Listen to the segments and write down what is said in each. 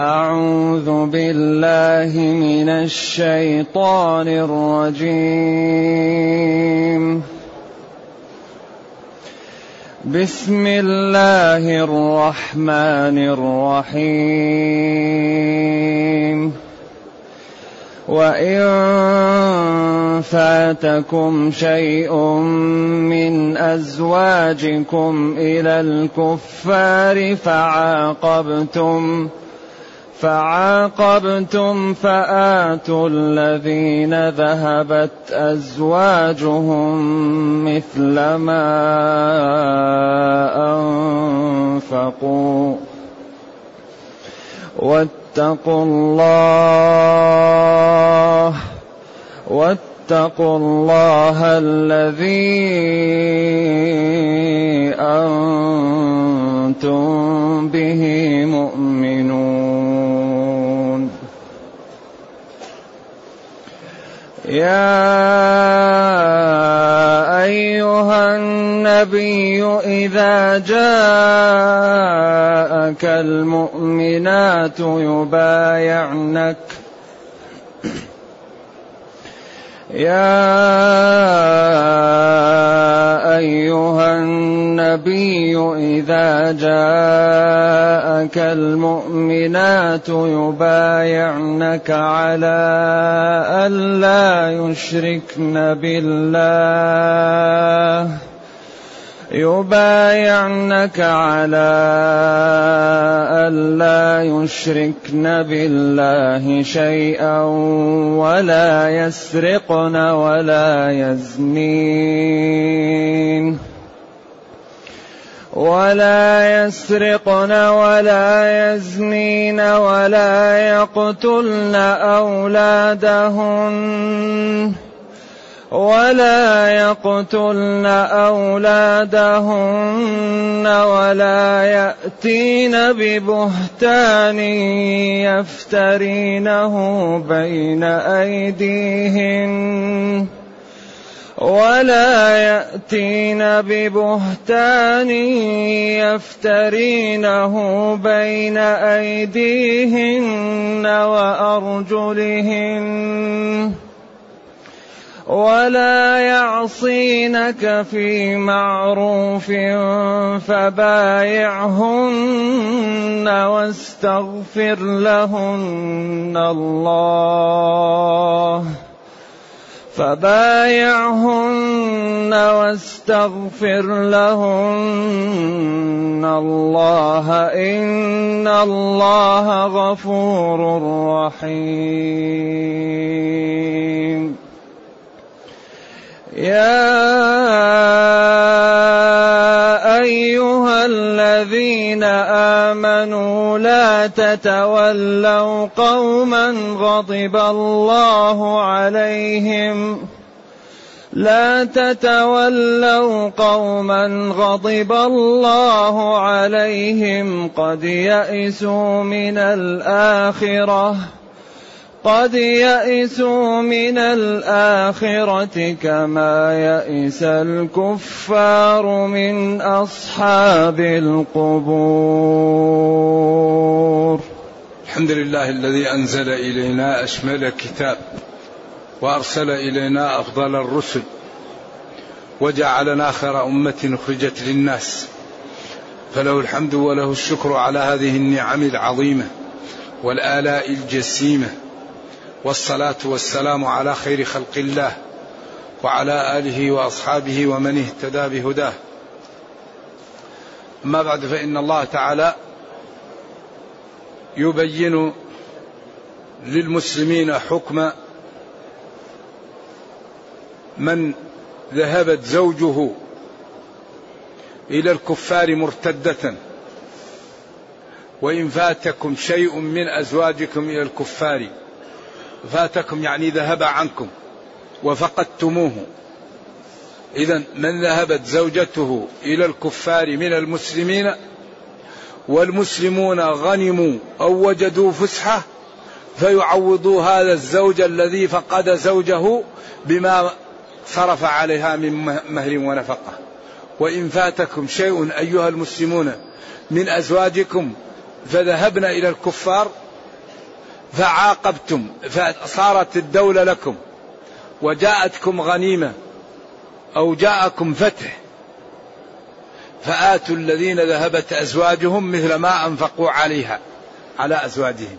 أعوذ بالله من الشيطان الرجيم. بسم الله الرحمن الرحيم. وإن فاتكم شيء من أزواجكم إلى الكفار فعاقبتم فعاقبتم فآتوا الذين ذهبت أزواجهم مثل ما أنفقوا. واتقوا الله واتقوا الله الذي أنتم به مؤمنون. يا أيها النبي إذا جاءك المؤمنات يبايعنك. يا أيها النبي إذا جاءك المؤمنات يبايعنك على ألا يشركن بالله. يبايعنك على ألا يشركن بالله شيئا ولا يسرقن ولا يزنين. ولا يسرقن ولا يزنين ولا يقتلن أولادهن. ولا يقتلن أولادهن ولا يأتين ببهتان يفترينه بين أيديهن ولا يأتين ببهتان يفترينه بين أيديهن وأرجلهن ولا يعصينك في معروف فبايعهن واستغفر لهن الله فبايعهن واستغفر لهن الله ان الله غفور رحيم يا أيها الذين آمنوا لا تتولوا قوما غضب الله عليهم. لا تتولوا قوما غضب الله عليهم. قد يئسوا من الآخرة. قد يئسوا من الآخرة كما يئس الكفار من أصحاب القبور. الحمد لله الذي أنزل إلينا أشمل كتاب وأرسل إلينا أفضل الرسل وجعلنا خير أمة أخرجت للناس. فله الحمد وله الشكر على هذه النعم العظيمة والآلاء الجسيمة والصلاة والسلام على خير خلق الله وعلى آله وأصحابه ومن اهتدى بهداه. أما بعد فإن الله تعالى يبين للمسلمين حكم من ذهبت زوجه إلى الكفار مرتدة. وإن فاتكم شيء من أزواجكم إلى الكفار. فاتكم يعني ذهب عنكم وفقدتموه. إذا من ذهبت زوجته إلى الكفار من المسلمين والمسلمون غنموا أو وجدوا فسحة فيعوضوا هذا الزوج الذي فقد زوجه بما صرف عليها من مهر ونفقة. وإن فاتكم شيء أيها المسلمون من أزواجكم فذهبنا إلى الكفار فعاقبتم فصارت الدولة لكم وجاءتكم غنيمة أو جاءكم فتح فآتوا الذين ذهبت أزواجهم مثل ما أنفقوا عليها على أزواجهم.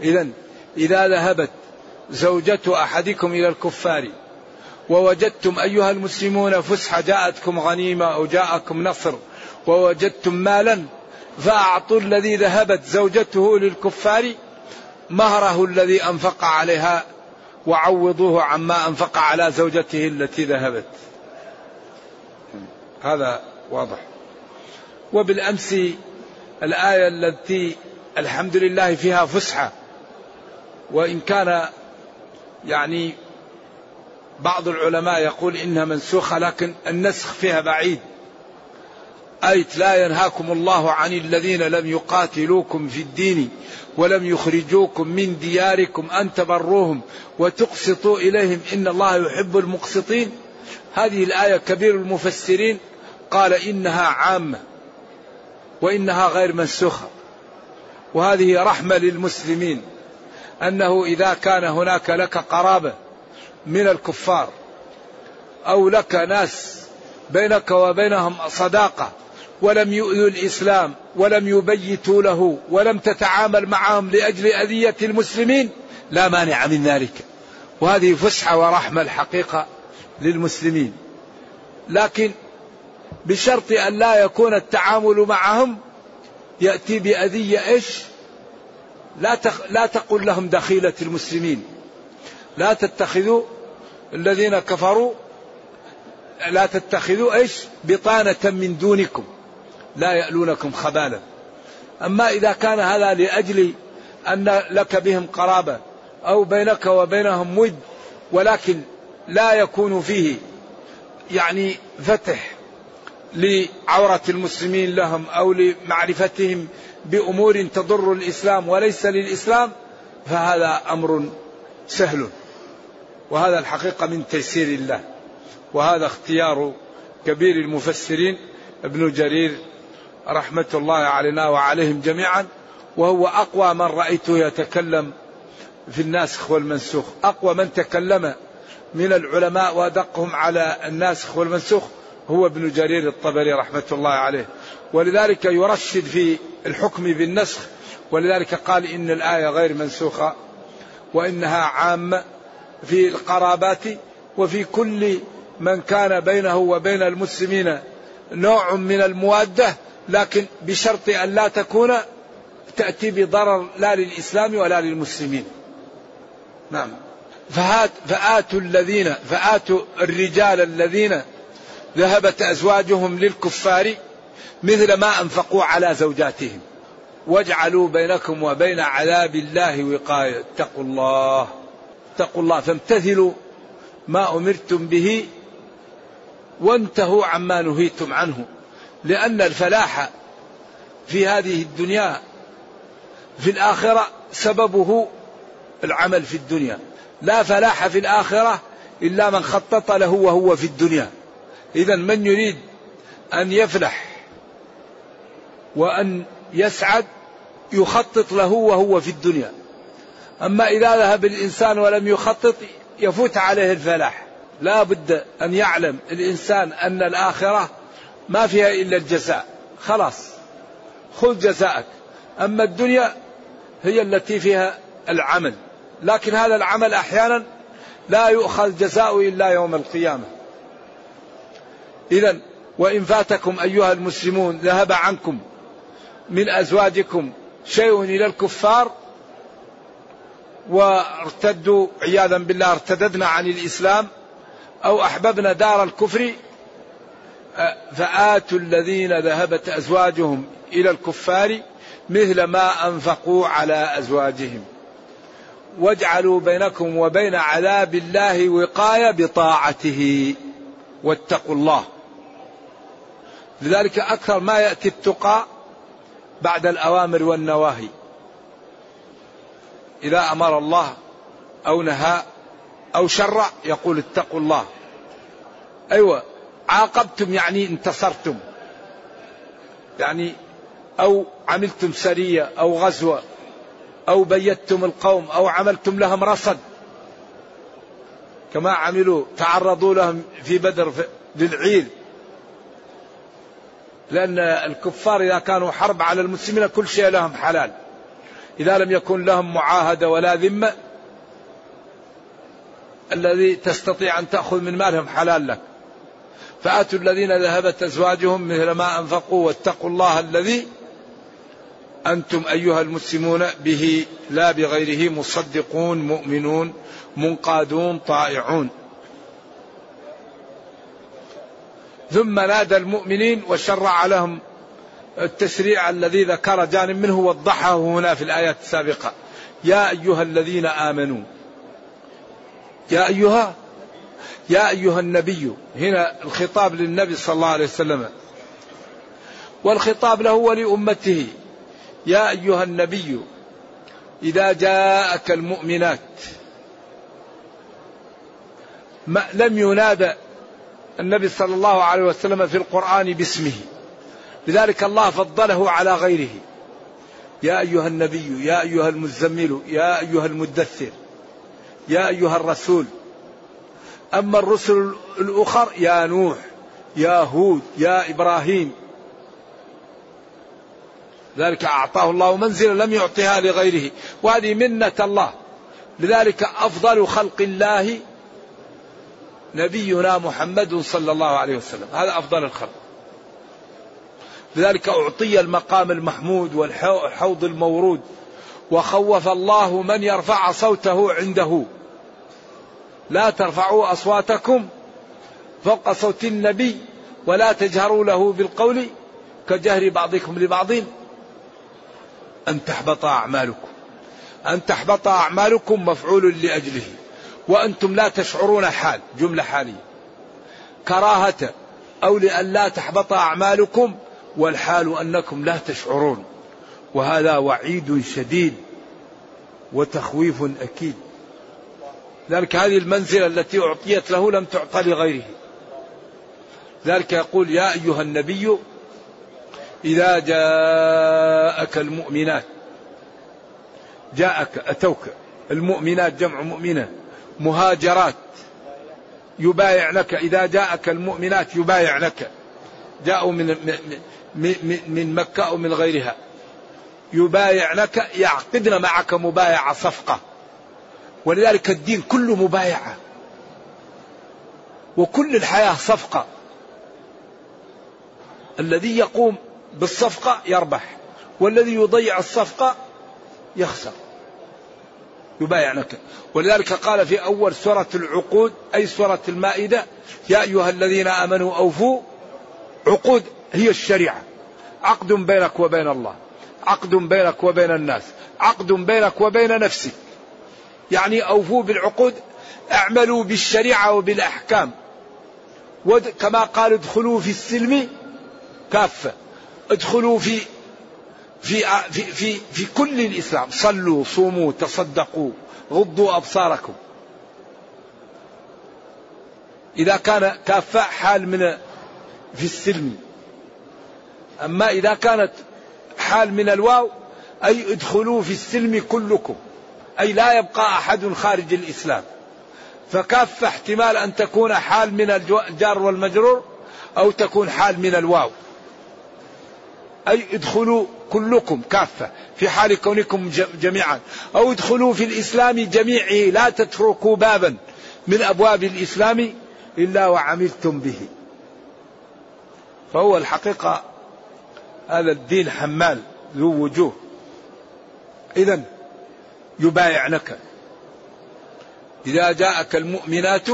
إذا إذا ذهبت زوجة أحدكم إلى الكفار ووجدتم أيها المسلمون فسحة جاءتكم غنيمة أو جاءكم نصر ووجدتم مالا فأعطوا الذي ذهبت زوجته للكفار مهره الذي أنفق عليها وعوضوه عما أنفق على زوجته التي ذهبت. هذا واضح. وبالأمس الآية التي الحمد لله فيها فسحة. وإن كان يعني بعض العلماء يقول إنها منسوخة لكن النسخ فيها بعيد. آية لا ينهاكم الله عن الذين لم يقاتلوكم في الدين ولم يخرجوكم من دياركم أن تبروهم وتقسطوا إليهم إن الله يحب المقسطين. هذه الآية كبير المفسرين قال إنها عامة وإنها غير منسوخة. وهذه رحمة للمسلمين أنه إذا كان هناك لك قرابة من الكفار أو لك ناس بينك وبينهم صداقة ولم يؤذوا الإسلام ولم يبيتوا له ولم تتعامل معهم لأجل أذية المسلمين لا مانع من ذلك. وهذه فسحة ورحمة الحقيقة للمسلمين. لكن بشرط أن لا يكون التعامل معهم يأتي بأذية إيش؟ لا, تخ... لا تقل لهم دخيلة المسلمين. لا تتخذوا الذين كفروا لا تتخذوا إيش؟ بطانة من دونكم. لا يألونكم خبالا. أما إذا كان هذا لأجل أن لك بهم قرابة أو بينك وبينهم ود ولكن لا يكون فيه يعني فتح لعورة المسلمين لهم أو لمعرفتهم بأمور تضر الإسلام وليس للإسلام فهذا أمر سهل. وهذا الحقيقة من تيسير الله. وهذا اختيار كبير المفسرين ابن جرير رحمة الله علينا وعليهم جميعا. وهو أقوى من رأيته يتكلم في الناسخ والمنسوخ. أقوى من تكلم من العلماء وأدقهم على الناسخ والمنسوخ هو ابن جرير الطبري رحمة الله عليه. ولذلك يرشد في الحكم بالنسخ ولذلك قال إن الآية غير منسوخة وإنها عامة في القرابات وفي كل من كان بينه وبين المسلمين نوع من الموادة لكن بشرط أن لا تكون تأتي بضرر لا للإسلام ولا للمسلمين. نعم. فهات فآتوا الذين فآتوا الرجال الذين ذهبت أزواجهم للكفار مثل ما أنفقوا على زوجاتهم. واجعلوا بينكم وبين عذاب الله وقاية. اتقوا الله. اتقوا الله. فامتثلوا ما أمرتم به وانتهوا عما نهيتم عنه. لأن الفلاح في هذه الدنيا في الآخرة سببه العمل في الدنيا. لا فلاح في الآخرة إلا من خطط له وهو في الدنيا. إذا من يريد أن يفلح وأن يسعد يخطط له وهو في الدنيا. أما إذا ذهب الإنسان ولم يخطط يفوت عليه الفلاح. لا بد أن يعلم الإنسان أن الآخرة ما فيها إلا الجزاء. خلاص خذ جزاءك. أما الدنيا هي التي فيها العمل. لكن هذا العمل أحيانا لا يؤخذ جزاء إلا يوم القيامة. إذا وإن فاتكم أيها المسلمون ذهب عنكم من أزواجكم شيء إلى الكفار وارتدوا عياذا بالله ارتددنا عن الإسلام أو أحببنا دار الكفر فآتوا الذين ذهبت أزواجهم إلى الكفار مثل ما أنفقوا على أزواجهم. واجعلوا بينكم وبين عذاب الله وقاية بطاعته واتقوا الله. لذلك أكثر ما يأتي التقى بعد الأوامر والنواهي. إذا أمر الله أو نهى أو شرع يقول اتقوا الله. أيوة. عاقبتم يعني انتصرتم. يعني أو عملتم سرية أو غزوة أو بيتم القوم أو عملتم لهم رصد. كما عملوا تعرضوا لهم في بدر للعير لأن الكفار إذا كانوا حرب على المسلمين كل شيء لهم حلال. إذا لم يكن لهم معاهدة ولا ذمة الذي تستطيع أن تأخذ من مالهم حلال لك. فآتوا الذين ذهبت أزواجهم مثل ما أنفقوا واتقوا الله الذي أنتم أيها المسلمون به لا بغيره مصدقون مؤمنون منقادون طائعون. ثم نادى المؤمنين وشرع لهم التشريع الذي ذكر جانب منه وضحه هنا في الآيات السابقة. يا أيها الذين آمنوا يا أيها يا أيها النبي هنا الخطاب للنبي صلى الله عليه وسلم. والخطاب له ولأمته. يا أيها النبي إذا جاءك المؤمنات ما لم ينادى النبي صلى الله عليه وسلم في القرآن باسمه. لذلك الله فضله على غيره. يا أيها النبي يا أيها المزمل يا أيها المدثر يا أيها الرسول أما الرسل الأخر يا نوح يا هود يا إبراهيم. ذلك أعطاه الله منزلة لم يعطها لغيره. وهذه منة الله. لذلك أفضل خلق الله نبينا محمد صلى الله عليه وسلم. هذا أفضل الخلق. لذلك أعطي المقام المحمود والحوض المورود. وخوف الله من يرفع صوته عنده. لا ترفعوا أصواتكم فوق صوت النبي ولا تجهروا له بالقول كجهر بعضكم لبعض. أن تحبط أعمالكم. أن تحبط أعمالكم مفعول لأجله. وأنتم لا تشعرون حال جملة حالية. كراهة أو لأن لا تحبط أعمالكم والحال أنكم لا تشعرون. وهذا وعيد شديد وتخويف أكيد. ذلك هذه المنزلة التي أعطيت له لم تعطى لغيره. ذلك يقول يا أيها النبي إذا جاءك المؤمنات جاءك أتوك المؤمنات جمع مؤمنة مهاجرات يبايعنك إذا جاءك المؤمنات يبايعنك جاءوا من من من مكة أو من غيرها يبايعنك يعقدن معك مبايعة صفقة. ولذلك الدين كله مبايعة. وكل الحياة صفقة. الذي يقوم بالصفقة يربح والذي يضيع الصفقة يخسر. يبايعنك ولذلك قال في أول سورة العقود أي سورة المائدة يا أيها الذين آمنوا أوفوا. عقود هي الشريعة. عقد بينك وبين الله. عقد بينك وبين الناس. عقد بينك وبين نفسك. يعني أوفوا بالعقود اعملوا بالشريعة وبالأحكام. كما قال ادخلوا في السلم كافة ادخلوا في في في في, في كل الإسلام. صلوا صوموا تصدقوا غضوا أبصاركم. إذا كان كافة حال من في السلم. أما إذا كانت حال من الواو أي ادخلوا في السلم كلكم. أي لا يبقى أحد خارج الإسلام. فكافة احتمال أن تكون حال من الجار والمجرور أو تكون حال من الواو. أي ادخلوا كلكم كافة في حال كونكم جميعا. أو ادخلوا في الإسلام جميعه لا تتركوا بابا من أبواب الإسلام إلا وعملتم به. فهو الحقيقة هذا الدين حمال ذو وجوه. إذا يبايعنك. إذا جاءك المؤمنات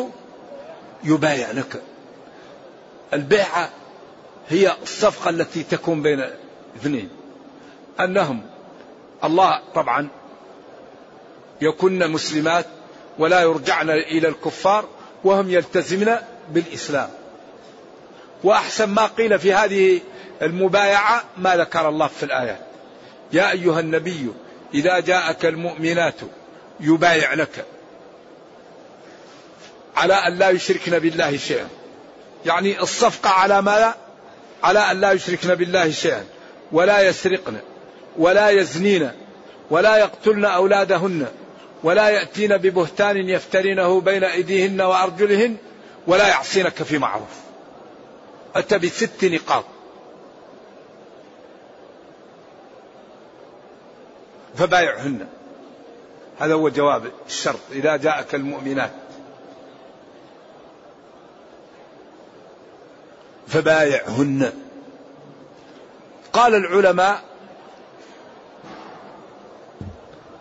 يبايعنك. البيعة هي الصفقة التي تكون بين اثنين. أنهم الله طبعا يكن مسلمات ولا يرجعن إلى الكفار وهم يلتزمن بالإسلام. وأحسن ما قيل في هذه المبايعة ما ذكر الله في الآيات يا أيها النبي إذا جاءك المؤمنات يبايعنك على أن لا يشركن بالله شيئا. يعني الصفقة على ماذا على أن لا يشركن بالله شيئا. ولا يسرقن ولا يزنين ولا يقتلن أولادهن ولا يأتين ببهتان يفترينه بين أيديهن وأرجلهن ولا يعصينك في معروف. أتى بست نقاط. فبايعهن. هذا هو جواب الشرط إذا جاءك المؤمنات. فبايعهن. قال العلماء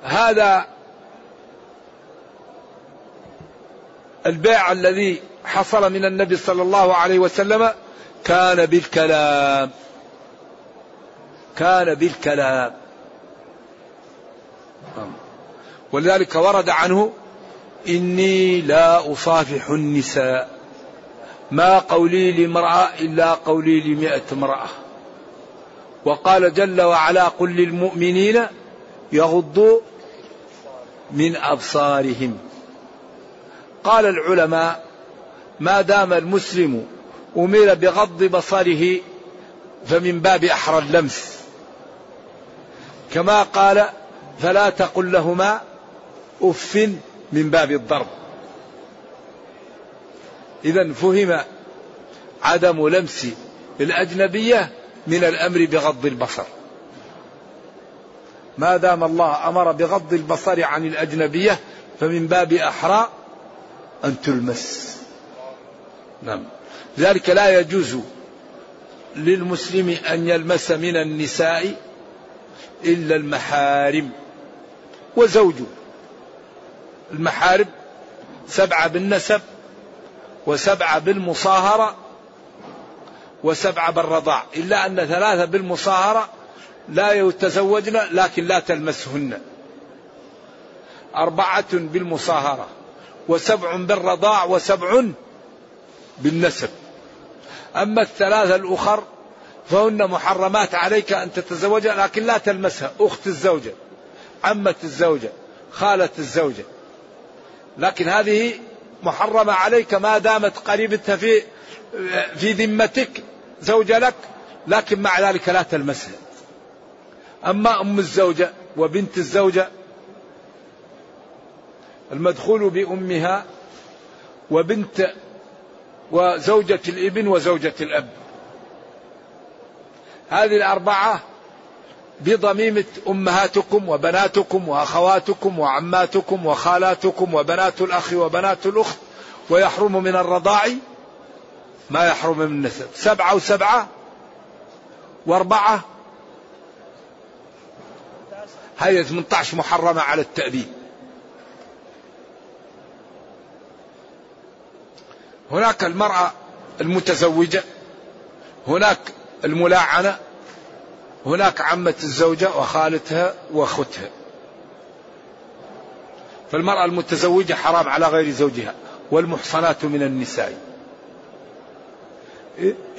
هذا البيع الذي حصل من النبي صلى الله عليه وسلم كان بالكلام. كان بالكلام. ولذلك ورد عنه إني لا أصافح النساء. ما قولي لامرأة إلا قولي لمئة امرأة وقال جل وعلا قل للمؤمنين يغضوا من أبصارهم. قال العلماء ما دام المسلم أمر بغض بصره فمن باب أحرى اللمس. كما قال فلا تقل لهما أف من باب الضرب. إذا فهم عدم لمس الأجنبية من الأمر بغض البصر. ما دام الله أمر بغض البصر عن الأجنبية فمن باب أحرى أن تلمس. نعم. لذلك لا يجوز للمسلم أن يلمس من النساء إلا المحارم. وزوجه. المحارم سبعة بالنسب وسبعة بالمصاهرة وسبعة بالرضاع. إلا أن ثلاثة بالمصاهرة لا يتزوجن لكن لا تلمسهن. أربعة بالمصاهرة وسبع بالرضاع وسبع بالنسب. أما الثلاثة الأخر فهن محرمات عليك أن تتزوجها لكن لا تلمسها. أخت الزوجة عمة الزوجة خالة الزوجة. لكن هذه محرمة عليك ما دامت قريبتها في في ذمتك زوجة لك لكن مع ذلك لا تلمسها. أما أم الزوجة وبنت الزوجة المدخول بأمها وبنت وزوجة الإبن وزوجة الأب. هذه الأربعة بضميمة أمهاتكم وبناتكم وأخواتكم وعماتكم وخالاتكم وبنات الأخ وبنات الأخت ويحرم من الرضاع ما يحرم من النسب. سبعة وسبعة وأربعة هي 18 محرمة على التأبيد. هناك المرأة المتزوجة هناك الملاعنة هناك عمة الزوجة وخالتها وأختها. فالمرأة المتزوجة حرام على غير زوجها والمحصنات من النساء.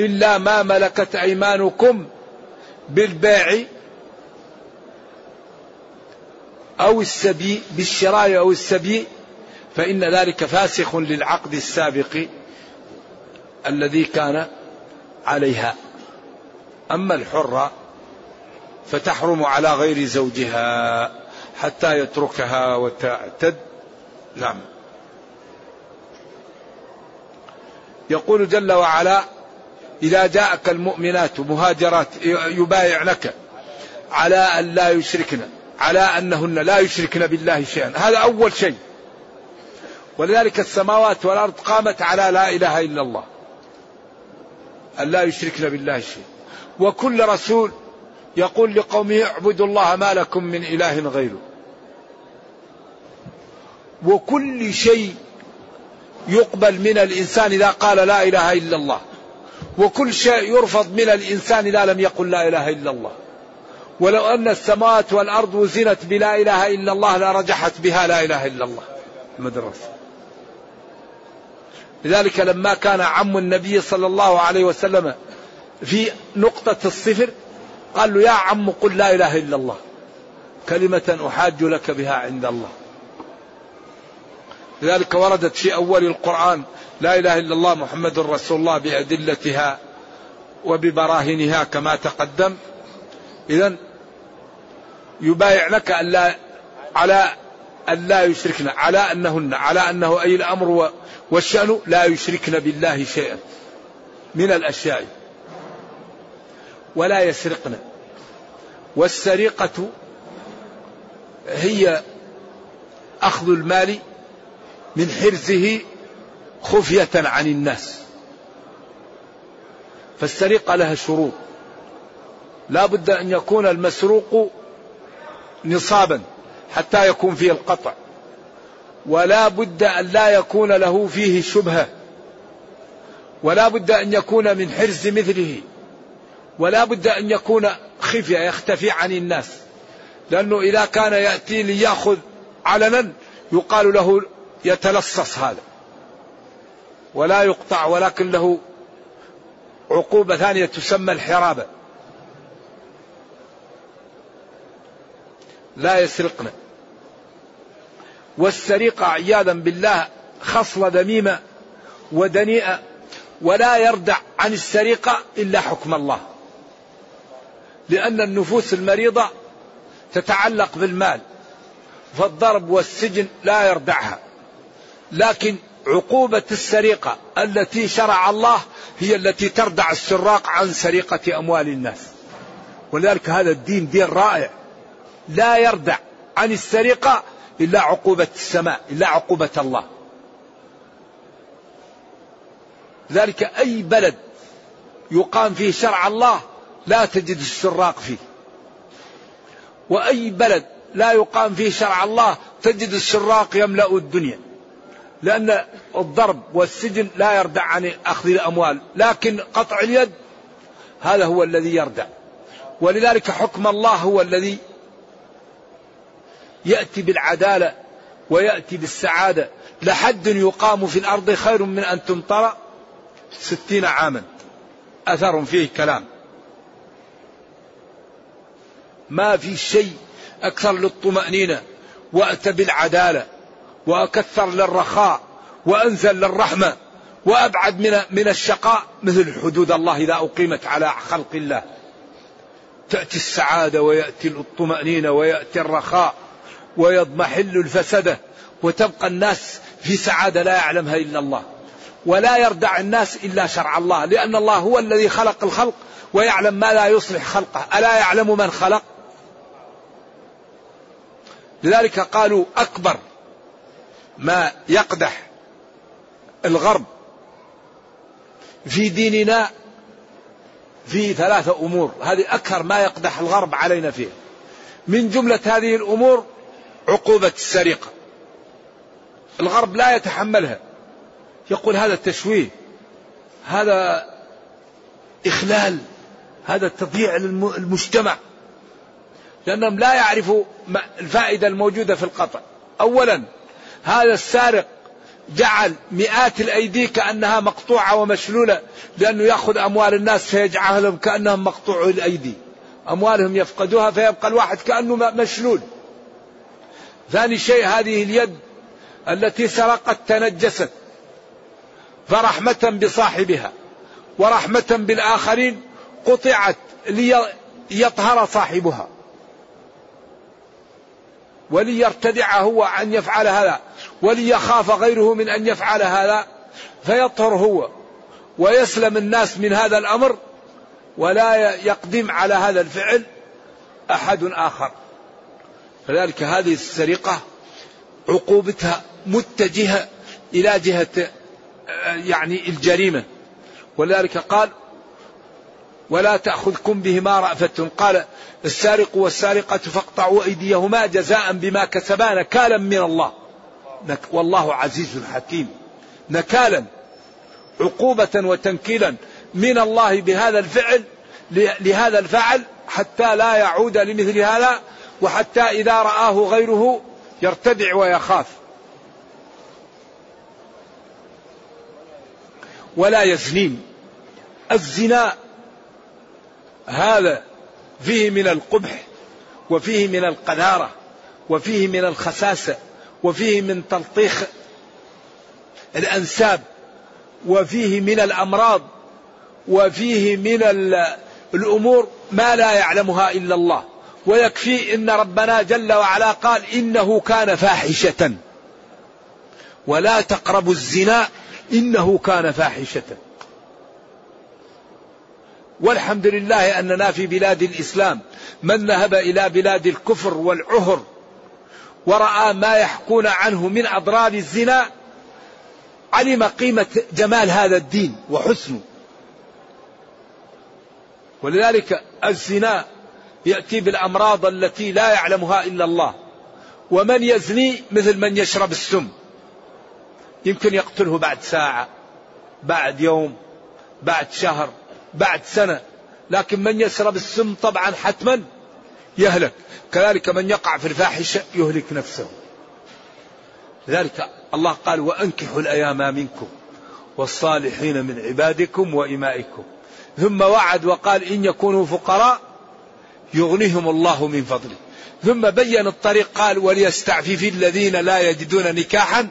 إلا ما ملكت أيمانكم بالبيع أو السبي بالشراء أو السبي فإن ذلك فاسخ للعقد السابق الذي كان عليها. أما الحرة فتحرم على غير زوجها حتى يتركها وتعتد. نعم. يقول جل وعلا إذا جاءك المؤمنات مهاجرات يبايعنك على أن لا يشركن على أنهن لا يشركن بالله شيئا. هذا أول شيء. ولذلك السماوات والأرض قامت على لا إله إلا الله أن لا يشركن بالله شيئا. وكل رسول يقول لقومه اعبدوا الله ما لكم من إله غيره. وكل شيء يقبل من الإنسان إذا قال لا إله إلا الله. وكل شيء يرفض من الإنسان إذا لم يقل لا إله إلا الله. ولو أن السماوات والأرض وزنت بلا إله إلا الله لرجحت بها لا إله إلا الله. مدرسة لذلك لما كان عم النبي صلى الله عليه وسلم في نقطة الصفر قال له يا عم قل لا إله إلا الله. كلمة أحاج لك بها عند الله. لذلك وردت في أول القرآن لا إله إلا الله محمد رسول الله بأدلتها وببراهينها كما تقدم. إذا يبايعنك ألا على أن لا يشركن على أنهن على أنه أي الأمر والشأن لا يشركن بالله شيئا من الأشياء. ولا يسرقن. والسرقة هي أخذ المال من حرزه خفية عن الناس. فالسرقة لها شروط. لا بد أن يكون المسروق نصابا حتى يكون فيه القطع. ولا بد أن لا يكون له فيه شبهة. ولا بد أن يكون من حرز مثله. ولا بد أن يكون خفية يختفي عن الناس. لأنه إذا كان يأتي ليأخذ علنا يقال له يتلصص هذا. ولا يقطع ولكن له عقوبة ثانية تسمى الحرابة لا يسرقن والسرقة عياذا بالله خصلة ذميمة ودنيئة ولا يردع عن السرقة إلا حكم الله. لأن النفوس المريضة تتعلق بالمال فالضرب والسجن لا يردعها. لكن عقوبة السرقة التي شرع الله هي التي تردع السراق عن سرقة أموال الناس. ولذلك هذا الدين دين رائع. لا يردع عن السرقة إلا عقوبة السماء إلا عقوبة الله. ذلك أي بلد يقام فيه شرع الله لا تجد السراق فيه. وأي بلد لا يقام فيه شرع الله تجد السراق يملأ الدنيا. لأن الضرب والسجن لا يردع عن أخذ الأموال. لكن قطع اليد هذا هو الذي يردع. ولذلك حكم الله هو الذي يأتي بالعدالة ويأتي بالسعادة. لحد يقام في الأرض خير من أن تمطر ستين عاما. أثر فيه كلام. ما في شيء أكثر للطمأنينة وأتى بالعدالة وأكثر للرخاء وأنزل للرحمة وأبعد من من الشقاء مثل حدود الله إذا أقيمت على خلق الله. تأتي السعادة ويأتي الطمأنينة ويأتي الرخاء ويضمحل الفسدة وتبقى الناس في سعادة لا يعلمها إلا الله ولا يردع الناس إلا شرع الله لأن الله هو الذي خلق الخلق ويعلم ما لا يصلح خلقه. ألا يعلم من خلق؟ لذلك قالوا أكبر ما يقدح الغرب في ديننا في ثلاثة أمور. هذه أكثر ما يقدح الغرب علينا فيه. من جملة هذه الأمور عقوبة السرقة. الغرب لا يتحملها. يقول هذا تشويه هذا إخلال هذا تضييع للمجتمع لأنهم لا يعرفوا الفائدة الموجودة في القطع. أولا هذا السارق جعل مئات الأيدي كأنها مقطوعة ومشلولة لأنه يأخذ أموال الناس فيجعلهم كأنهم مقطوع الأيدي. أموالهم يفقدوها فيبقى الواحد كأنه مشلول. ثاني شيء هذه اليد التي سرقت تنجست. فرحمة بصاحبها ورحمة بالآخرين قطعت ليطهر صاحبها. وليرتدع هو أن يفعل هذا وليخاف غيره من أن يفعل هذا فيطهر هو ويسلم الناس من هذا الأمر ولا يقدم على هذا الفعل أحد آخر. فذلك هذه السرقة عقوبتها متجهة إلى جهة يعني الجريمة. ولذلك قال ولا تأخذكم بهما رأفة قال السارق والسارقة فاقطعوا أيديهما جزاء بما كسبا نكالا من الله. والله عزيز حكيم. نكالا عقوبة وتنكيلا من الله بهذا الفعل لهذا الفعل حتى لا يعود لمثل هذا وحتى إذا رآه غيره يرتدع ويخاف. ولا يزنين. الزنا هذا فيه من القبح وفيه من القذارة وفيه من الخساسة وفيه من تلطيخ الأنساب وفيه من الأمراض وفيه من الأمور ما لا يعلمها إلا الله ويكفي إن ربنا جل وعلا قال إنه كان فاحشة ولا تقربوا الزنا إنه كان فاحشة والحمد لله أننا في بلاد الإسلام. من ذهب إلى بلاد الكفر والعهر ورأى ما يحكون عنه من أضرار الزنا علم قيمة جمال هذا الدين وحسنه. ولذلك الزنا يأتي بالأمراض التي لا يعلمها إلا الله. ومن يزني مثل من يشرب السم. يمكن يقتله بعد ساعة بعد يوم بعد شهر. بعد سنة. لكن من يشرب السم طبعا حتما يهلك. كذلك من يقع في الفاحشة يهلك نفسه. لذلك الله قال وأنكحوا الأيام منكم والصالحين من عبادكم وإمائكم. ثم وعد وقال إن يكونوا فقراء يغنيهم الله من فضله. ثم بين الطريق قال وليستعفف الذين لا يجدون نكاحا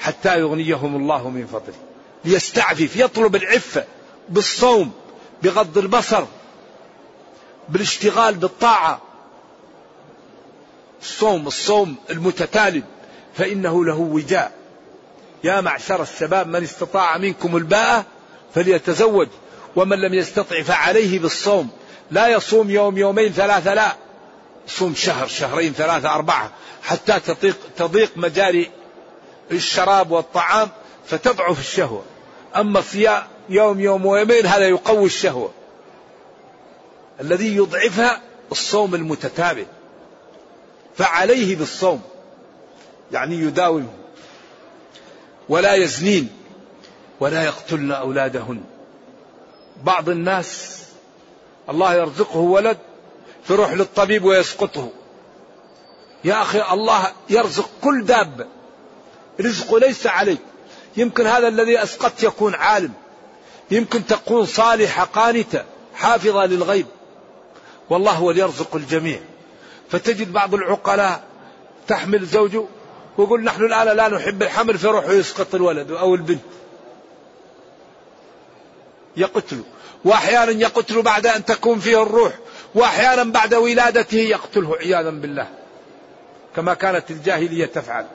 حتى يغنيهم الله من فضله. ليستعفف يطلب العفة بالصوم. بغض البصر بالاشتغال بالطاعة. الصوم الصوم المتتالي فإنه له وجاء. يا معشر الشباب من استطاع منكم الباءة فليتزوج ومن لم يستطع فعليه بالصوم. لا يصوم يوم يومين ثلاثة لا. صوم شهر شهرين ثلاثة أربعة حتى تضيق, تضيق مجاري الشراب والطعام فتضعف الشهوة. أما صيام يوم يوم ويومين هذا يقوي الشهوة. الذي يضعفها الصوم المتتابع. فعليه بالصوم. يعني يداومه. ولا يزنين. ولا يقتلن أولادهن. بعض الناس الله يرزقه ولد فيروح للطبيب ويسقطه. يا أخي الله يرزق كل دابة. رزقه ليس عليك. يمكن هذا الذي أسقطت يكون عالم. يمكن تكون صالحة قانتة حافظة للغيب. والله هو يرزق الجميع. فتجد بعض العقلاء تحمل زوجه ويقول نحن الآن لا نحب الحمل فيروح يسقط الولد أو البنت. يقتله وأحيانا يقتل بعد أن تكون فيه الروح وأحيانا بعد ولادته يقتله عياذا بالله. كما كانت الجاهلية تفعل.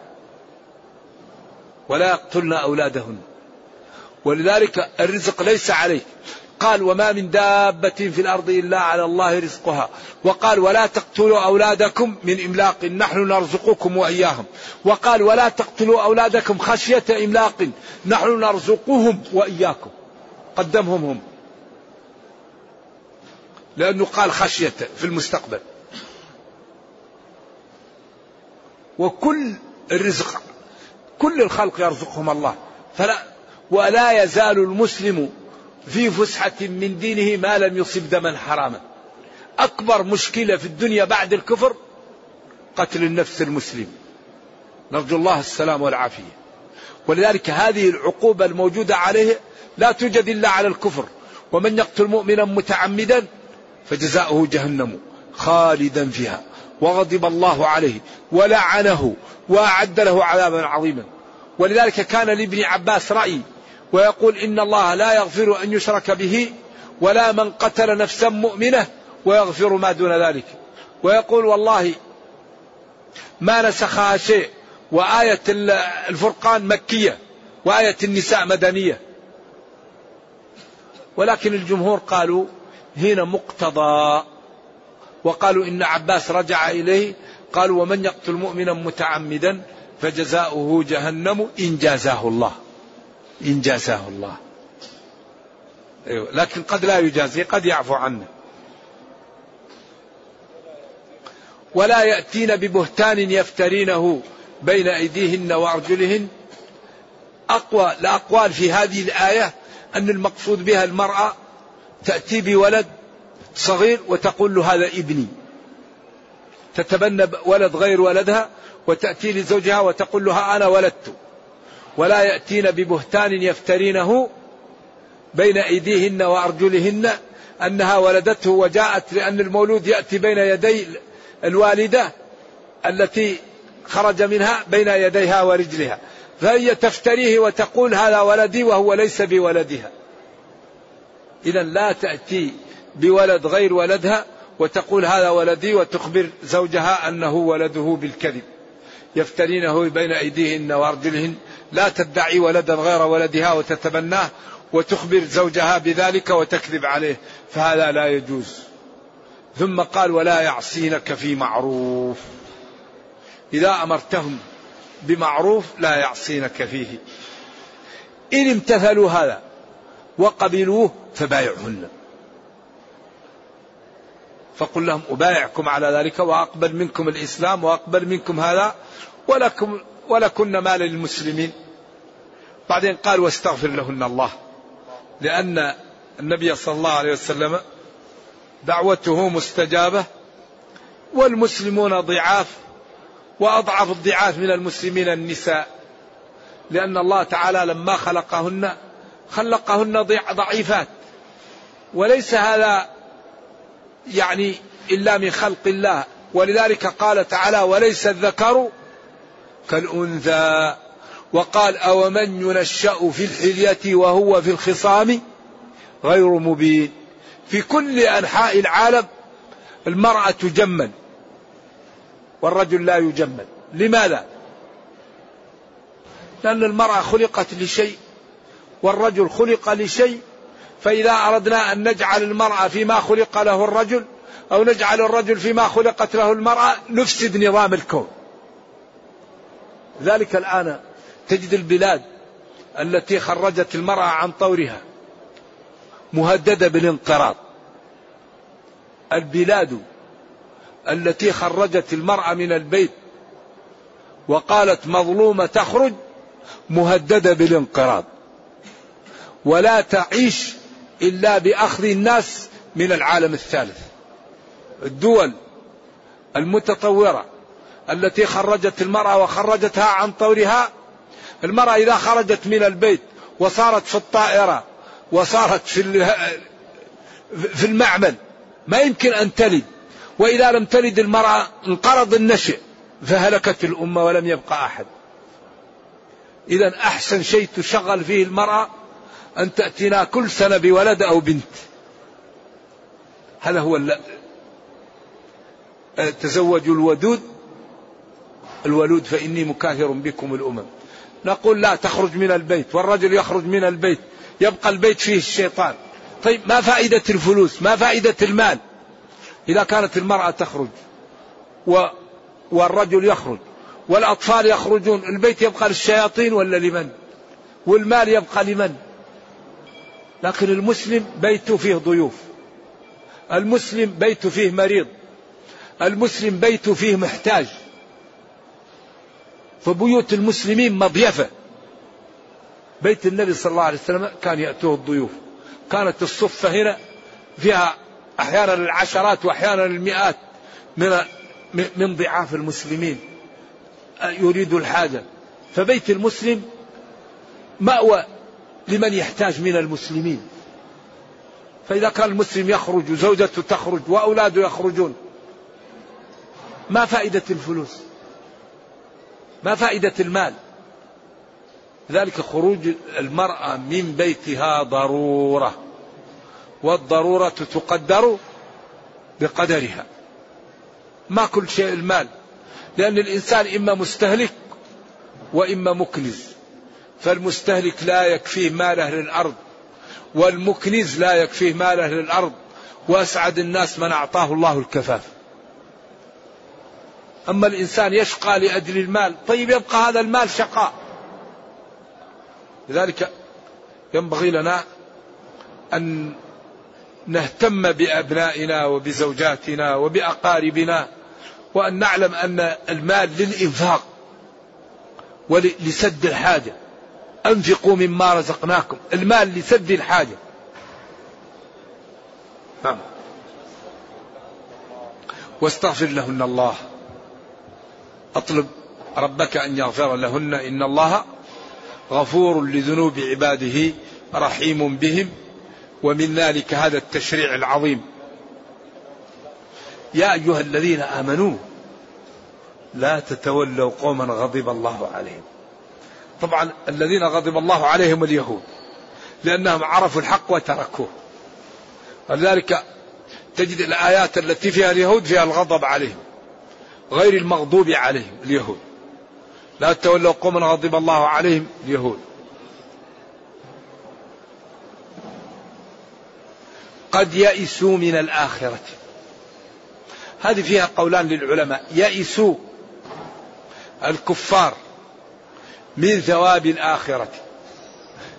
ولا يقتلن أولادهن. ولذلك الرزق ليس عليك. قال وما من دابة في الأرض إلا على الله رزقها. وقال ولا تقتلوا أولادكم من إملاق نحن نرزقكم وإياهم. وقال ولا تقتلوا أولادكم خشية إملاق نحن نرزقهم وإياكم. قدمهم هم. لأنه قال خشية في المستقبل. وكل الرزق كل الخلق يرزقهم الله. فلا ولا يزال المسلم في فسحة من دينه ما لم يصب دما حراما. أكبر مشكلة في الدنيا بعد الكفر قتل النفس المسلم. نرجو الله السلام والعافية. ولذلك هذه العقوبة الموجودة عليه لا توجد إلا على الكفر. ومن يقتل مؤمنا متعمدا فجزاؤه جهنم خالدا فيها. وغضب الله عليه ولعنه وأعد له عذابا عظيما. ولذلك كان لابن عباس رأي ويقول إن الله لا يغفر أن يشرك به ولا من قتل نفسا مؤمنة ويغفر ما دون ذلك. ويقول والله ما نسخها شيء وآية الفرقان مكية وآية النساء مدنية. ولكن الجمهور قالوا هنا مقتضى. وقالوا إن عباس رجع إليه قالوا ومن يقتل مؤمنا متعمدا فجزاؤه جهنم إن جازاه الله. إن جازاه الله. أيوة. لكن قد لا يجازي قد يعفو عنه. ولا يأتين ببهتان يفترينه بين أيديهن وأرجلهن. أقوى الأقوال في هذه الآية أن المقصود بها المرأة تأتي بولد صغير وتقول له هذا ابني. تتبنى ولد غير ولدها وتأتي لزوجها وتقول لها أنا ولدت. ولا يأتين ببهتان يفترينه بين أيديهن وأرجلهن أنها ولدته وجاءت لأن المولود يأتي بين يدي الوالدة التي خرج منها بين يديها ورجلها فهي تفتريه وتقول هذا ولدي وهو ليس بولدها. إذا لا تأتي بولد غير ولدها وتقول هذا ولدي وتخبر زوجها أنه ولده بالكذب. يفترينه بين أيديهن وأرجلهن لا تدعي ولدا غير ولدها وتتبناه وتخبر زوجها بذلك وتكذب عليه فهذا لا يجوز. ثم قال ولا يعصينك في معروف. إذا أمرتهم بمعروف لا يعصينك فيه. إن امتثلوا هذا وقبلوه فبايعهن. فقل لهم أبايعكم على ذلك وأقبل منكم الإسلام وأقبل منكم هذا ولكم ولكن مال للمسلمين. بعدين قال واستغفر لهن الله. لأن النبي صلى الله عليه وسلم دعوته مستجابة والمسلمون ضعاف وأضعف الضعاف من المسلمين النساء. لأن الله تعالى لما خلقهن خلقهن ضعيفات. وليس هذا يعني إلا من خلق الله. ولذلك قال تعالى وليس الذكر كالأنثى. وقال أومن ينشأ في الحلية وهو في الخصام غير مبين. في كل أنحاء العالم المرأة تجمل والرجل لا يجمل. لماذا؟ لأن المرأة خلقت لشيء والرجل خلق لشيء فإذا أردنا أن نجعل المرأة فيما خلق له الرجل أو نجعل الرجل فيما خلقت له المرأة نفسد نظام الكون. ذلك الآن تجد البلاد التي خرجت المرأة عن طورها مهددة بالانقراض. البلاد التي خرجت المرأة من البيت وقالت مظلومة تخرج مهددة بالانقراض. ولا تعيش إلا بأخذ الناس من العالم الثالث. الدول المتطورة التي خرجت المرأة وخرجتها عن طورها. المرأة إذا خرجت من البيت وصارت في الطائرة وصارت في في المعمل ما يمكن أن تلد. وإذا لم تلد المرأة انقرض النشئ فهلكت الأمة ولم يبقى أحد. إذا أحسن شيء تشغل فيه المرأة أن تأتينا كل سنة بولد أو بنت. هذا هو تزوجوا الودود الولود فإني مكاثر بكم الأمم. نقول لا تخرج من البيت والرجل يخرج من البيت يبقى البيت فيه الشيطان. طيب ما فائدة الفلوس؟ ما فائدة المال؟ إذا كانت المرأة تخرج و والرجل يخرج والأطفال يخرجون البيت يبقى للشياطين ولا لمن؟ والمال يبقى لمن؟ لكن المسلم بيته فيه ضيوف. المسلم بيته فيه مريض. المسلم بيته فيه محتاج. فبيوت المسلمين مضيفة. بيت النبي صلى الله عليه وسلم كان يأتوه الضيوف. كانت الصفة هنا فيها أحيانا العشرات وأحيانا المئات من من ضعاف المسلمين يريد الحاجة. فبيت المسلم مأوى لمن يحتاج من المسلمين. فإذا كان المسلم يخرج وزوجته تخرج وأولاده يخرجون ما فائدة الفلوس؟ ما فائدة المال؟ ذلك خروج المرأة من بيتها ضرورة والضرورة تقدر بقدرها. ما كل شيء المال لأن الإنسان إما مستهلك وإما مكنز. فالمستهلك لا يكفيه ماله للأرض والمكنز لا يكفيه ماله للأرض وأسعد الناس من أعطاه الله الكفاف. أما الإنسان يشقى لأجل المال طيب يبقى هذا المال شقاء. لذلك ينبغي لنا أن نهتم بأبنائنا وبزوجاتنا وبأقاربنا وأن نعلم أن المال للإنفاق ولسد الحاجة. أنفقوا مما رزقناكم المال لسد الحاجة. نعم. واستغفر لهن الله. أطلب ربك أن يغفر لهن إن الله غفور لذنوب عباده رحيم بهم ومن ذلك هذا التشريع العظيم. يا أيها الذين آمنوا لا تتولوا قوما غضب الله عليهم. طبعا الذين غضب الله عليهم اليهود لأنهم عرفوا الحق وتركوه. ولذلك تجد الآيات التي فيها اليهود فيها الغضب عليهم. غير المغضوب عليهم اليهود. لا تولوا قوما غضب الله عليهم اليهود. قد يئسوا من الآخرة. هذه فيها قولان للعلماء. يئسوا الكفار من ثواب الآخرة.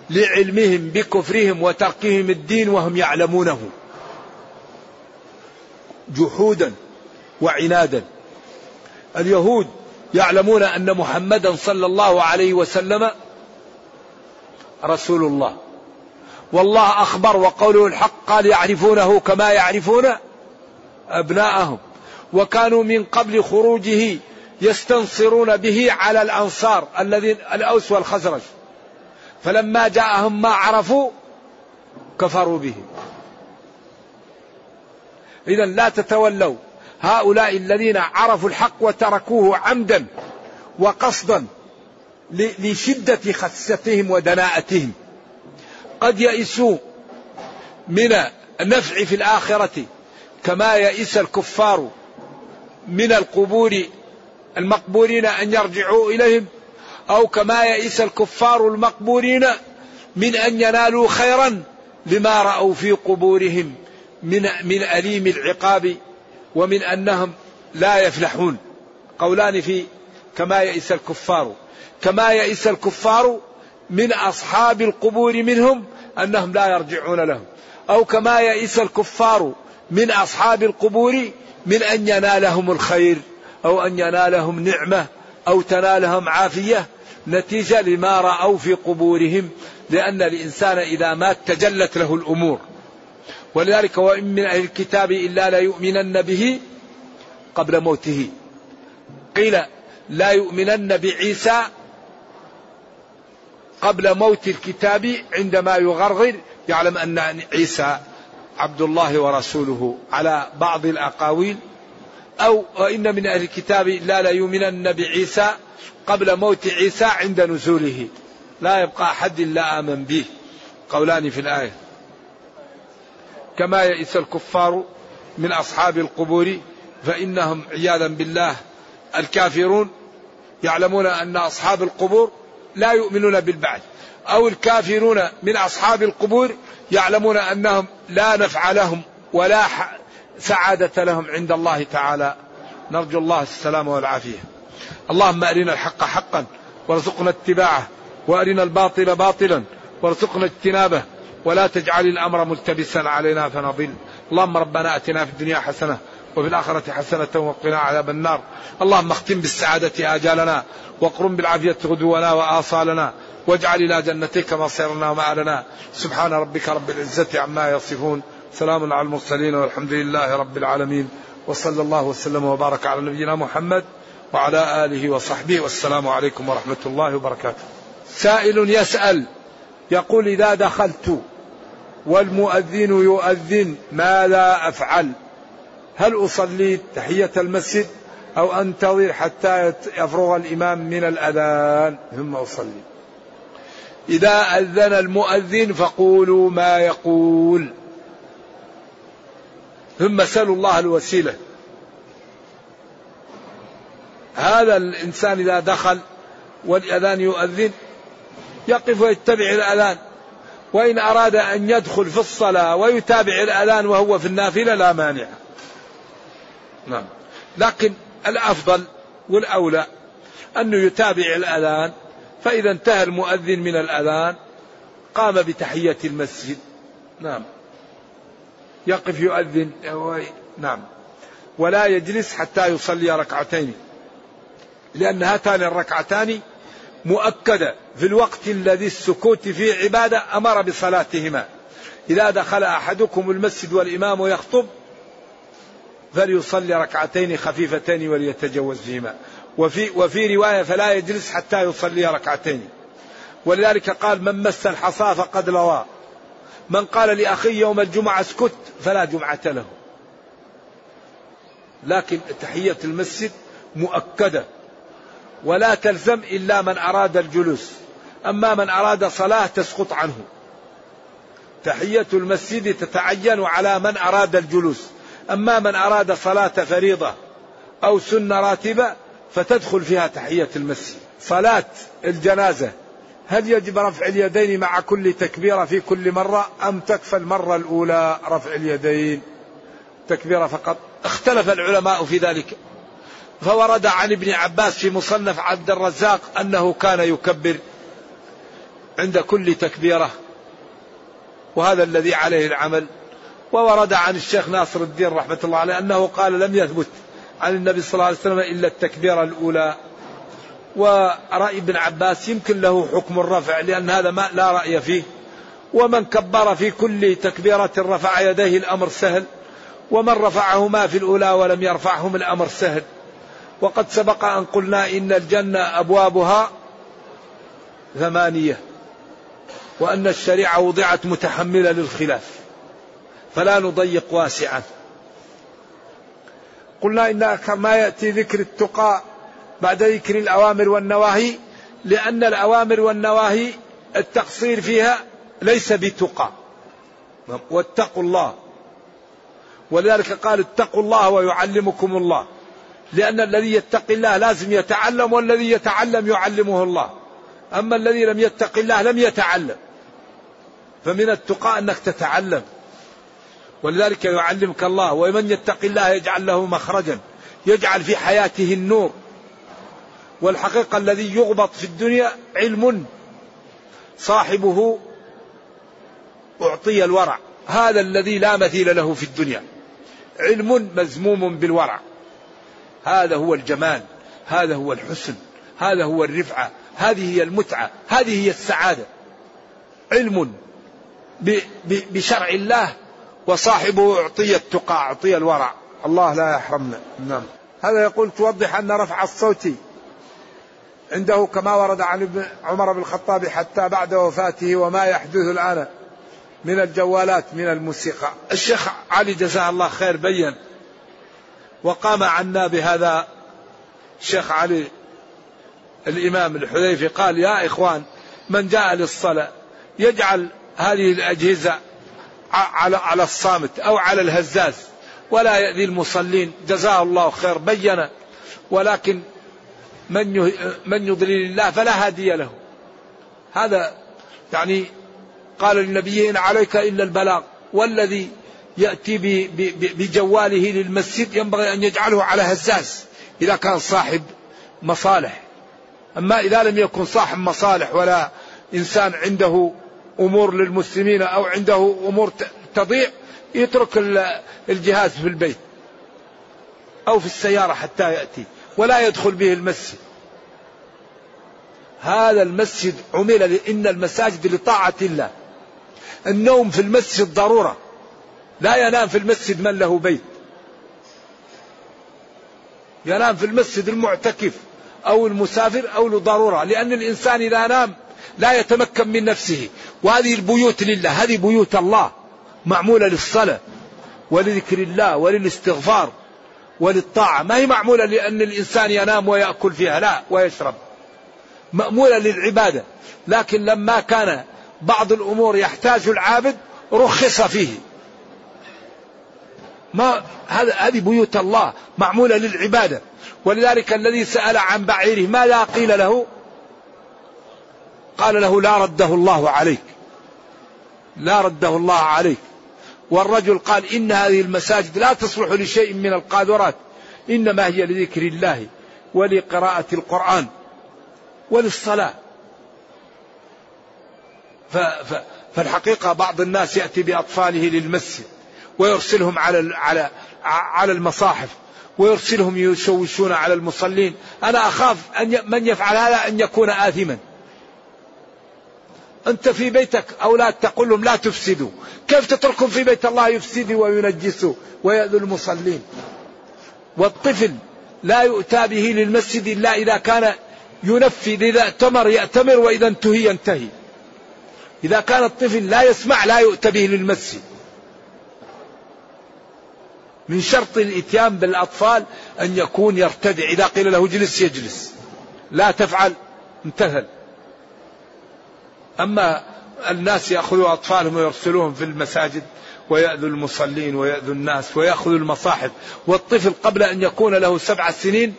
لعلمهم بكفرهم وتركهم الدين وهم يعلمونه. جحودا وعنادا. اليهود يعلمون أن محمدا صلى الله عليه وسلم رسول الله. والله أخبر وقوله الحق قال يعرفونه كما يعرفون أبناءهم. وكانوا من قبل خروجه يستنصرون به على الأنصار الذين الأوس والخزرج. فلما جاءهم ما عرفوا كفروا به. اذا لا تتولوا هؤلاء الذين عرفوا الحق وتركوه عمدا وقصدا لشدة خستهم ودناءتهم. قد يئسوا من النفع في الآخرة كما يئس الكفار من القبور المقبورين أن يرجعوا إليهم أو كما يئس الكفار المقبورين من أن ينالوا خيرا لما رأوا في قبورهم من من أليم العقاب ومن أنهم لا يفلحون. قولان في كما يئس الكفار. كما يئس الكفار من أصحاب القبور منهم أنهم لا يرجعون لهم. أو كما يئس الكفار من أصحاب القبور من أن ينالهم الخير أو أن ينالهم نعمة أو تنالهم عافية نتيجة لما رأوا في قبورهم. لأن الإنسان إذا مات تجلت له الأمور. ولذلك وإن من أهل الكتاب إلا ليؤمنن به قبل موته. قيل لا يؤمنن بعيسى قبل موت الكتاب عندما يغرغر. يعلم أن عيسى عبد الله ورسوله على بعض الأقاويل. أو وإن من أهل الكتاب لا ليؤمنن بعيسى قبل موت عيسى عند نزوله. لا يبقى أحد إلا آمن به. قولان في الآية. كما يئس الكفار من أصحاب القبور فإنهم عياذا بالله الكافرون يعلمون أن أصحاب القبور لا يؤمنون بالبعث أو الكافرون من أصحاب القبور يعلمون أنهم لا نفع لهم ولا سعادة لهم عند الله تعالى. نرجو الله السلامة والعافية. اللهم أرنا الحق حقا وارزقنا اتباعه وأرنا الباطل باطلا وارزقنا اجتنابه. ولا تجعل الأمر ملتبسا علينا فنضل. اللهم ربنا أتنا في الدنيا حسنة وفي الآخرة حسنة وقنا عذاب النار. اللهم اختم بالسعادة آجالنا وقرم بالعافية غدونا وآصالنا واجعل إلى جنتك مصيرنا ومآلنا. سبحان ربك رب العزة عما يصفون. سلام على المرسلين والحمد لله رب العالمين. وصلى الله وسلم وبارك على نبينا محمد وعلى آله وصحبه. والسلام عليكم ورحمة الله وبركاته. سائل يسأل يقول إذا دخلت والمؤذن يؤذن ماذا أفعل هل أصلي تحية المسجد أو أنتظر حتى يفرغ الإمام من الأذان؟ ثم أصلي. إذا أذن المؤذن فقولوا ما يقول. ثم سلوا الله الوسيلة. هذا الإنسان إذا دخل والأذان يؤذن يقف ويتبع الأذان. وإن أراد أن يدخل في الصلاة ويتابع الأذان وهو في النافلة لا مانع. نعم. لكن الأفضل والأولى أنه يتابع الأذان. فإذا انتهى المؤذن من الأذان قام بتحية المسجد. نعم. يقف يؤذن. نعم. ولا يجلس حتى يصلي ركعتين. لأن هاتان الركعتان مؤكدة في الوقت الذي السكوت فيه عبادة أمر بصلاتهما. إذا دخل أحدكم المسجد والإمام يخطب فليصلي ركعتين خفيفتين وليتجوز فيهما. وفي, وفي رواية فلا يجلس حتى يصلي ركعتين. ولذلك قال من مس الحصى فقد لوى. من قال لأخي يوم الجمعة اسكت فلا جمعة له. لكن تحية المسجد مؤكدة ولا تلزم إلا من أراد الجلوس. أما من أراد صلاة تسقط عنه. تحية المسجد تتعين على من أراد الجلوس. أما من أراد صلاة فريضة أو سنة راتبة فتدخل فيها تحية المسجد. صلاة الجنازة. هل يجب رفع اليدين مع كل تكبيرة في كل مرة أم تكفى المرة الأولى رفع اليدين؟ تكبيرة فقط. اختلف العلماء في ذلك. فورد عن ابن عباس في مصنف عبد الرزاق أنه كان يكبر عند كل تكبيرة وهذا الذي عليه العمل. وورد عن الشيخ ناصر الدين رحمة الله عليه أنه قال لم يثبت عن النبي صلى الله عليه وسلم إلا التكبيرة الأولى. ورأي ابن عباس يمكن له حكم الرفع لأن هذا ما لا رأي فيه. ومن كبر في كل تكبيرة رفع يديه الأمر سهل ومن رفعهما في الأولى ولم يرفعهم الأمر سهل. وقد سبق أن قلنا إن الجنة أبوابها ثمانية وأن الشريعة وضعت متحملة للخلاف فلا نضيق واسعا. قلنا إن ما يأتي ذكر التقى بعد ذكر الأوامر والنواهي لأن الأوامر والنواهي التقصير فيها ليس بتقى. واتقوا الله. ولذلك قال اتقوا الله ويعلمكم الله. لأن الذي يتقي الله لازم يتعلم والذي يتعلم يعلمه الله. أما الذي لم يتق الله لم يتعلم. فمن التقى أنك تتعلم. ولذلك يعلمك الله ومن يتق الله يجعل له مخرجا. يجعل في حياته النور. والحقيقة الذي يغبط في الدنيا علم. صاحبه أعطي الورع. هذا الذي لا مثيل له في الدنيا. علم مزموم بالورع. هذا هو الجمال هذا هو الحسن هذا هو الرفعة هذه هي المتعة هذه هي السعادة. علم بشرع الله وصاحبه أعطي التقى أعطي الورع. الله لا يحرمنا. نعم. هذا يقول توضح أن رفع الصوت عنده كما ورد عن عمر بن الخطاب حتى بعد وفاته وما يحدث الآن من الجوالات من الموسيقى. الشيخ علي جزاه الله خير بين وقام عنا بهذا الشيخ علي الإمام الحذيفي قال يا إخوان من جاء للصلاة يجعل هذه الأجهزة على على الصامت أو على الهزاز ولا يأذي المصلين. جزاه الله خير بين ولكن من من يضلل الله فلا هادي له. هذا يعني قال للنبي إن عليك إلا البلاغ. والذي يأتي بجواله للمسجد ينبغي أن يجعله على هزاز إذا كان صاحب مصالح. أما إذا لم يكن صاحب مصالح ولا إنسان عنده أمور للمسلمين أو عنده أمور تضيع يترك الجهاز في البيت أو في السيارة حتى يأتي ولا يدخل به المسجد. هذا المسجد عمل إن المساجد لطاعة الله. النوم في المسجد ضرورة. لا ينام في المسجد من له بيت. ينام في المسجد المعتكف أو المسافر أو لضرورة لأن الإنسان إذا نام لا يتمكن من نفسه. وهذه البيوت لله هذه بيوت الله معمولة للصلاة ولذكر الله وللاستغفار وللطاعة. ما هي معمولة لأن الإنسان ينام ويأكل فيها لا ويشرب. مأمولة للعبادة. لكن لما كان بعض الأمور يحتاج العابد رخص فيه. ما هذه بيوت الله معمولة للعبادة. ولذلك الذي سأل عن بعيره ماذا قيل له؟ قال له لا رده الله عليك. لا رده الله عليك. والرجل قال إن هذه المساجد لا تصلح لشيء من القاذورات. إنما هي لذكر الله ولقراءة القرآن وللصلاة. فالحقيقة بعض الناس يأتي بأطفاله للمسجد. ويرسلهم على على على المصاحف ويرسلهم يشوشون على المصلين. أنا أخاف أن من يفعل هذا أن يكون آثما. أنت في بيتك أولاد تقول لهم لا تفسدوا. كيف تتركهم في بيت الله يفسدوا وينجسوا ويأذوا المصلين؟ والطفل لا يؤتى به للمسجد إلا إذا كان ينفذ إذا ائتمر يأتمر وإذا انتهي ينتهي. إذا كان الطفل لا يسمع لا يؤتى به للمسجد. من شرط الإتيان بالأطفال أن يكون يرتدع. إذا قيل له اجلس يجلس. لا تفعل امتثل أما الناس يأخذوا أطفالهم ويرسلوهم في المساجد ويأذو المصلين ويأذو الناس ويأخذ المصاحف. والطفل قبل أن يكون له سبع سنين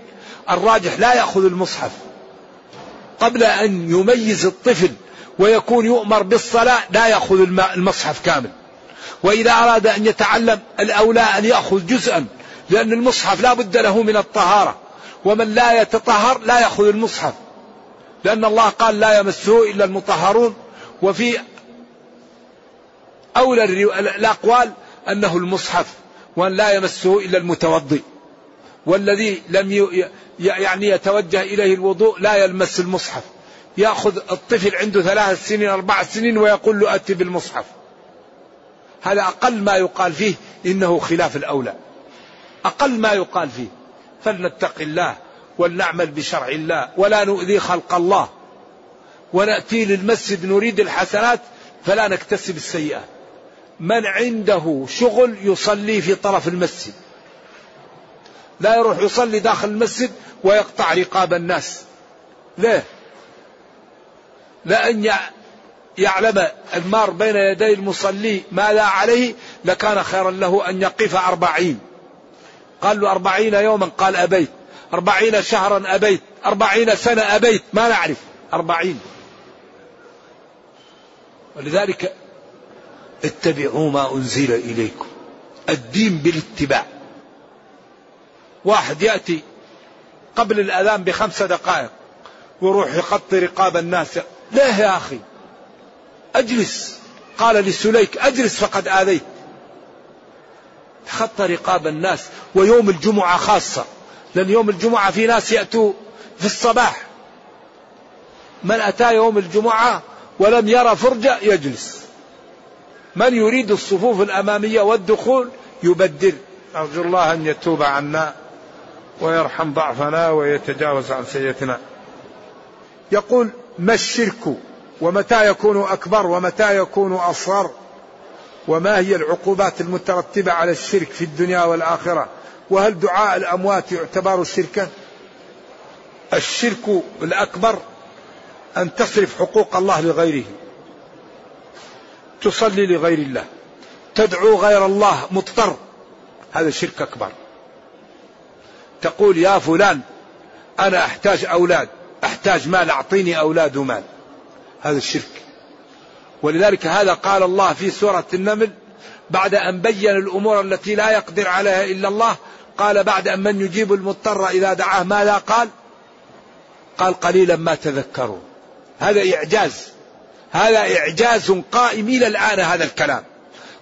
الراجح لا يأخذ المصحف. قبل أن يميز الطفل ويكون يؤمر بالصلاة لا يأخذ المصحف كامل. وإذا أراد أن يتعلم الأولى أن يأخذ جزءا لأن المصحف لا بد له من الطهارة. ومن لا يتطهر لا يأخذ المصحف. لأن الله قال لا يمسه إلا المطهرون. وفي أولى الأقوال أنه المصحف وأن لا يمسه إلا المتوضئ. والذي لم يعني يتوجه إليه الوضوء لا يلمس المصحف. يأخذ الطفل عنده ثلاث سنين أربع سنين ويقول له أتي بالمصحف. هذا أقل ما يقال فيه إنه خلاف الأولى. أقل ما يقال فيه. فلنتق الله ولنعمل بشرع الله ولا نؤذي خلق الله. ونأتي للمسجد نريد الحسنات فلا نكتسب السيئات من عنده شغل يصلي في طرف المسجد. لا يروح يصلي داخل المسجد ويقطع رقاب الناس. ليه؟ لأن يعلم المار بين يدي المصلي ما لا عليه لكان خيرا له أن يقف أربعين. قال له أربعين يوما؟ قال أبيت. أربعين شهرا؟ أبيت. أربعين سنة؟ أبيت. ما نعرف. أربعين. ولذلك اتبعوا ما أنزل إليكم. الدين بالاتباع. واحد يأتي قبل الأذان بخمس دقائق ويروح يخطي رقاب الناس. ليه يا أخي؟ أجلس. قال لسليك أجلس فقد آذيت. خط رقاب الناس ويوم الجمعة خاصة. لأن يوم الجمعة في ناس يأتوا في الصباح. من أتى يوم الجمعة ولم يرى فرجة يجلس. من يريد الصفوف الأمامية والدخول يبدل. أرجو الله أن يتوب عنا ويرحم ضعفنا ويتجاوز عن سيئتنا. يقول ما الشرك؟ ومتى يكون أكبر ومتى يكون أصغر وما هي العقوبات المترتبة على الشرك في الدنيا والآخرة؟ وهل دعاء الأموات يعتبر شركا؟ الشرك الأكبر أن تصرف حقوق الله لغيره. تصلي لغير الله. تدعو غير الله مضطر. هذا شرك أكبر. تقول يا فلان أنا أحتاج أولاد. أحتاج مال أعطيني أولاد مال. هذا الشرك. ولذلك هذا قال الله في سورة النمل بعد أن بين الأمور التي لا يقدر عليها إلا الله قال بعد أن من يجيب المضطر إذا دعاه ماذا قال؟ قال قليلا ما تذكرون هذا إعجاز. هذا إعجاز قائم إلى الآن هذا الكلام.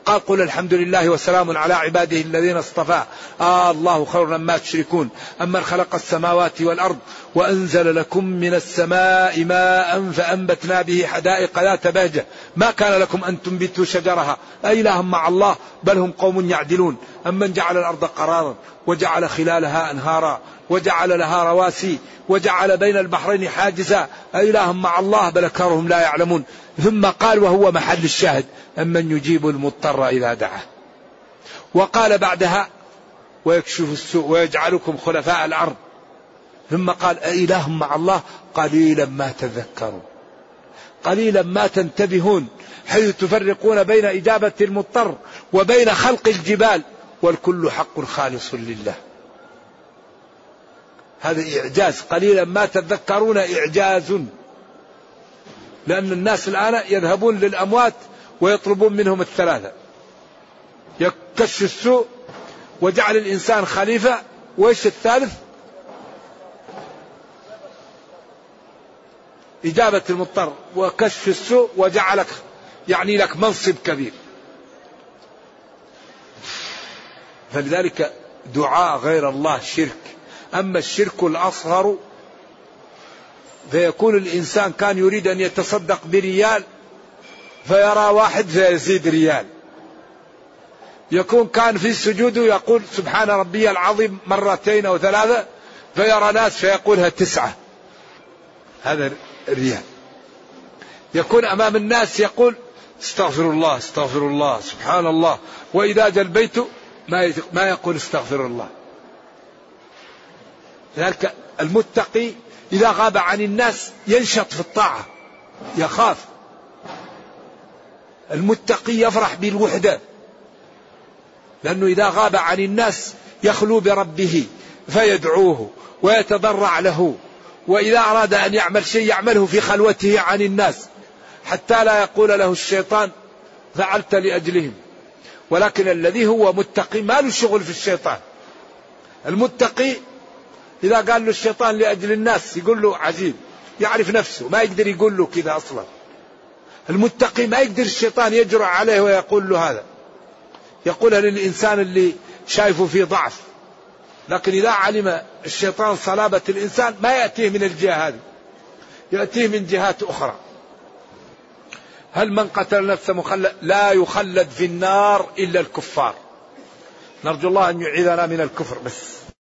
قال قل الحمد لله وسلام على عباده الذين اصطفى. آه الله خير مما تشركون. أمن خلق السماوات والأرض وأنزل لكم من السماء ماء فأنبتنا به حدائق ذات بهجة. ما كان لكم أن تنبتوا شجرها؟ أإله مع الله بل هم قوم يعدلون. أمن جعل الأرض قرارا وجعل خلالها أنهارا. وجعل لها رواسي وجعل بين البحرين حاجزا. أإله مع الله بل أكثرهم لا يعلمون. ثم قال وهو محل الشاهد أمن يجيب المضطر إذا دعاه. وقال بعدها ويكشف السوء ويجعلكم خلفاء الأرض. ثم قال أإله مع الله؟ قليلا ما تذكرون. قليلا ما تنتبهون حيث تفرقون بين إجابة المضطر وبين خلق الجبال والكل حق خالص لله. هذا إعجاز. قليلا ما تذكرون إعجاز. لأن الناس الآن يذهبون للأموات ويطلبون منهم الثلاثة. يكش السوء وجعل الإنسان خليفة. وإيش الثالث؟ إجابة المضطر. وكشف السوء وجعلك يعني لك منصب كبير. فلذلك دعاء غير الله شرك. أما الشرك الأصغر فيكون الإنسان كان يريد أن يتصدق بريال فيرى واحد فيزيد ريال. يكون كان في السجود يقول سبحان ربي العظيم مرتين أو ثلاثة فيرى ناس فيقولها تسعة. هذا الريال. يكون أمام الناس يقول استغفر الله استغفر الله سبحان الله. وإذا جاء البيت ما ما يقول استغفر الله. لذلك المتقي إذا غاب عن الناس ينشط في الطاعة يخاف. المتقي يفرح بالوحدة لأنه إذا غاب عن الناس يخلو بربه فيدعوه ويتضرع له وإذا أراد أن يعمل شيء يعمله في خلوته عن الناس حتى لا يقول له الشيطان فعلت لأجلهم. ولكن الذي هو متقي ما له شغل في الشيطان. المتقي إذا قال له الشيطان لأجل الناس يقول له عجيب يعرف نفسه ما يقدر يقول له كذا أصلا. المتقي ما يقدر الشيطان يجرع عليه ويقول له هذا. يقولها للإنسان اللي شايفه فيه ضعف. لكن إذا علم الشيطان صلابة الإنسان ما يأتيه من الجهة هذه. يأتيه من جهات أخرى. هل من قتل نفسه مخلد؟ لا يخلد في النار إلا الكفار. نرجو الله أن يعيذنا من الكفر بس.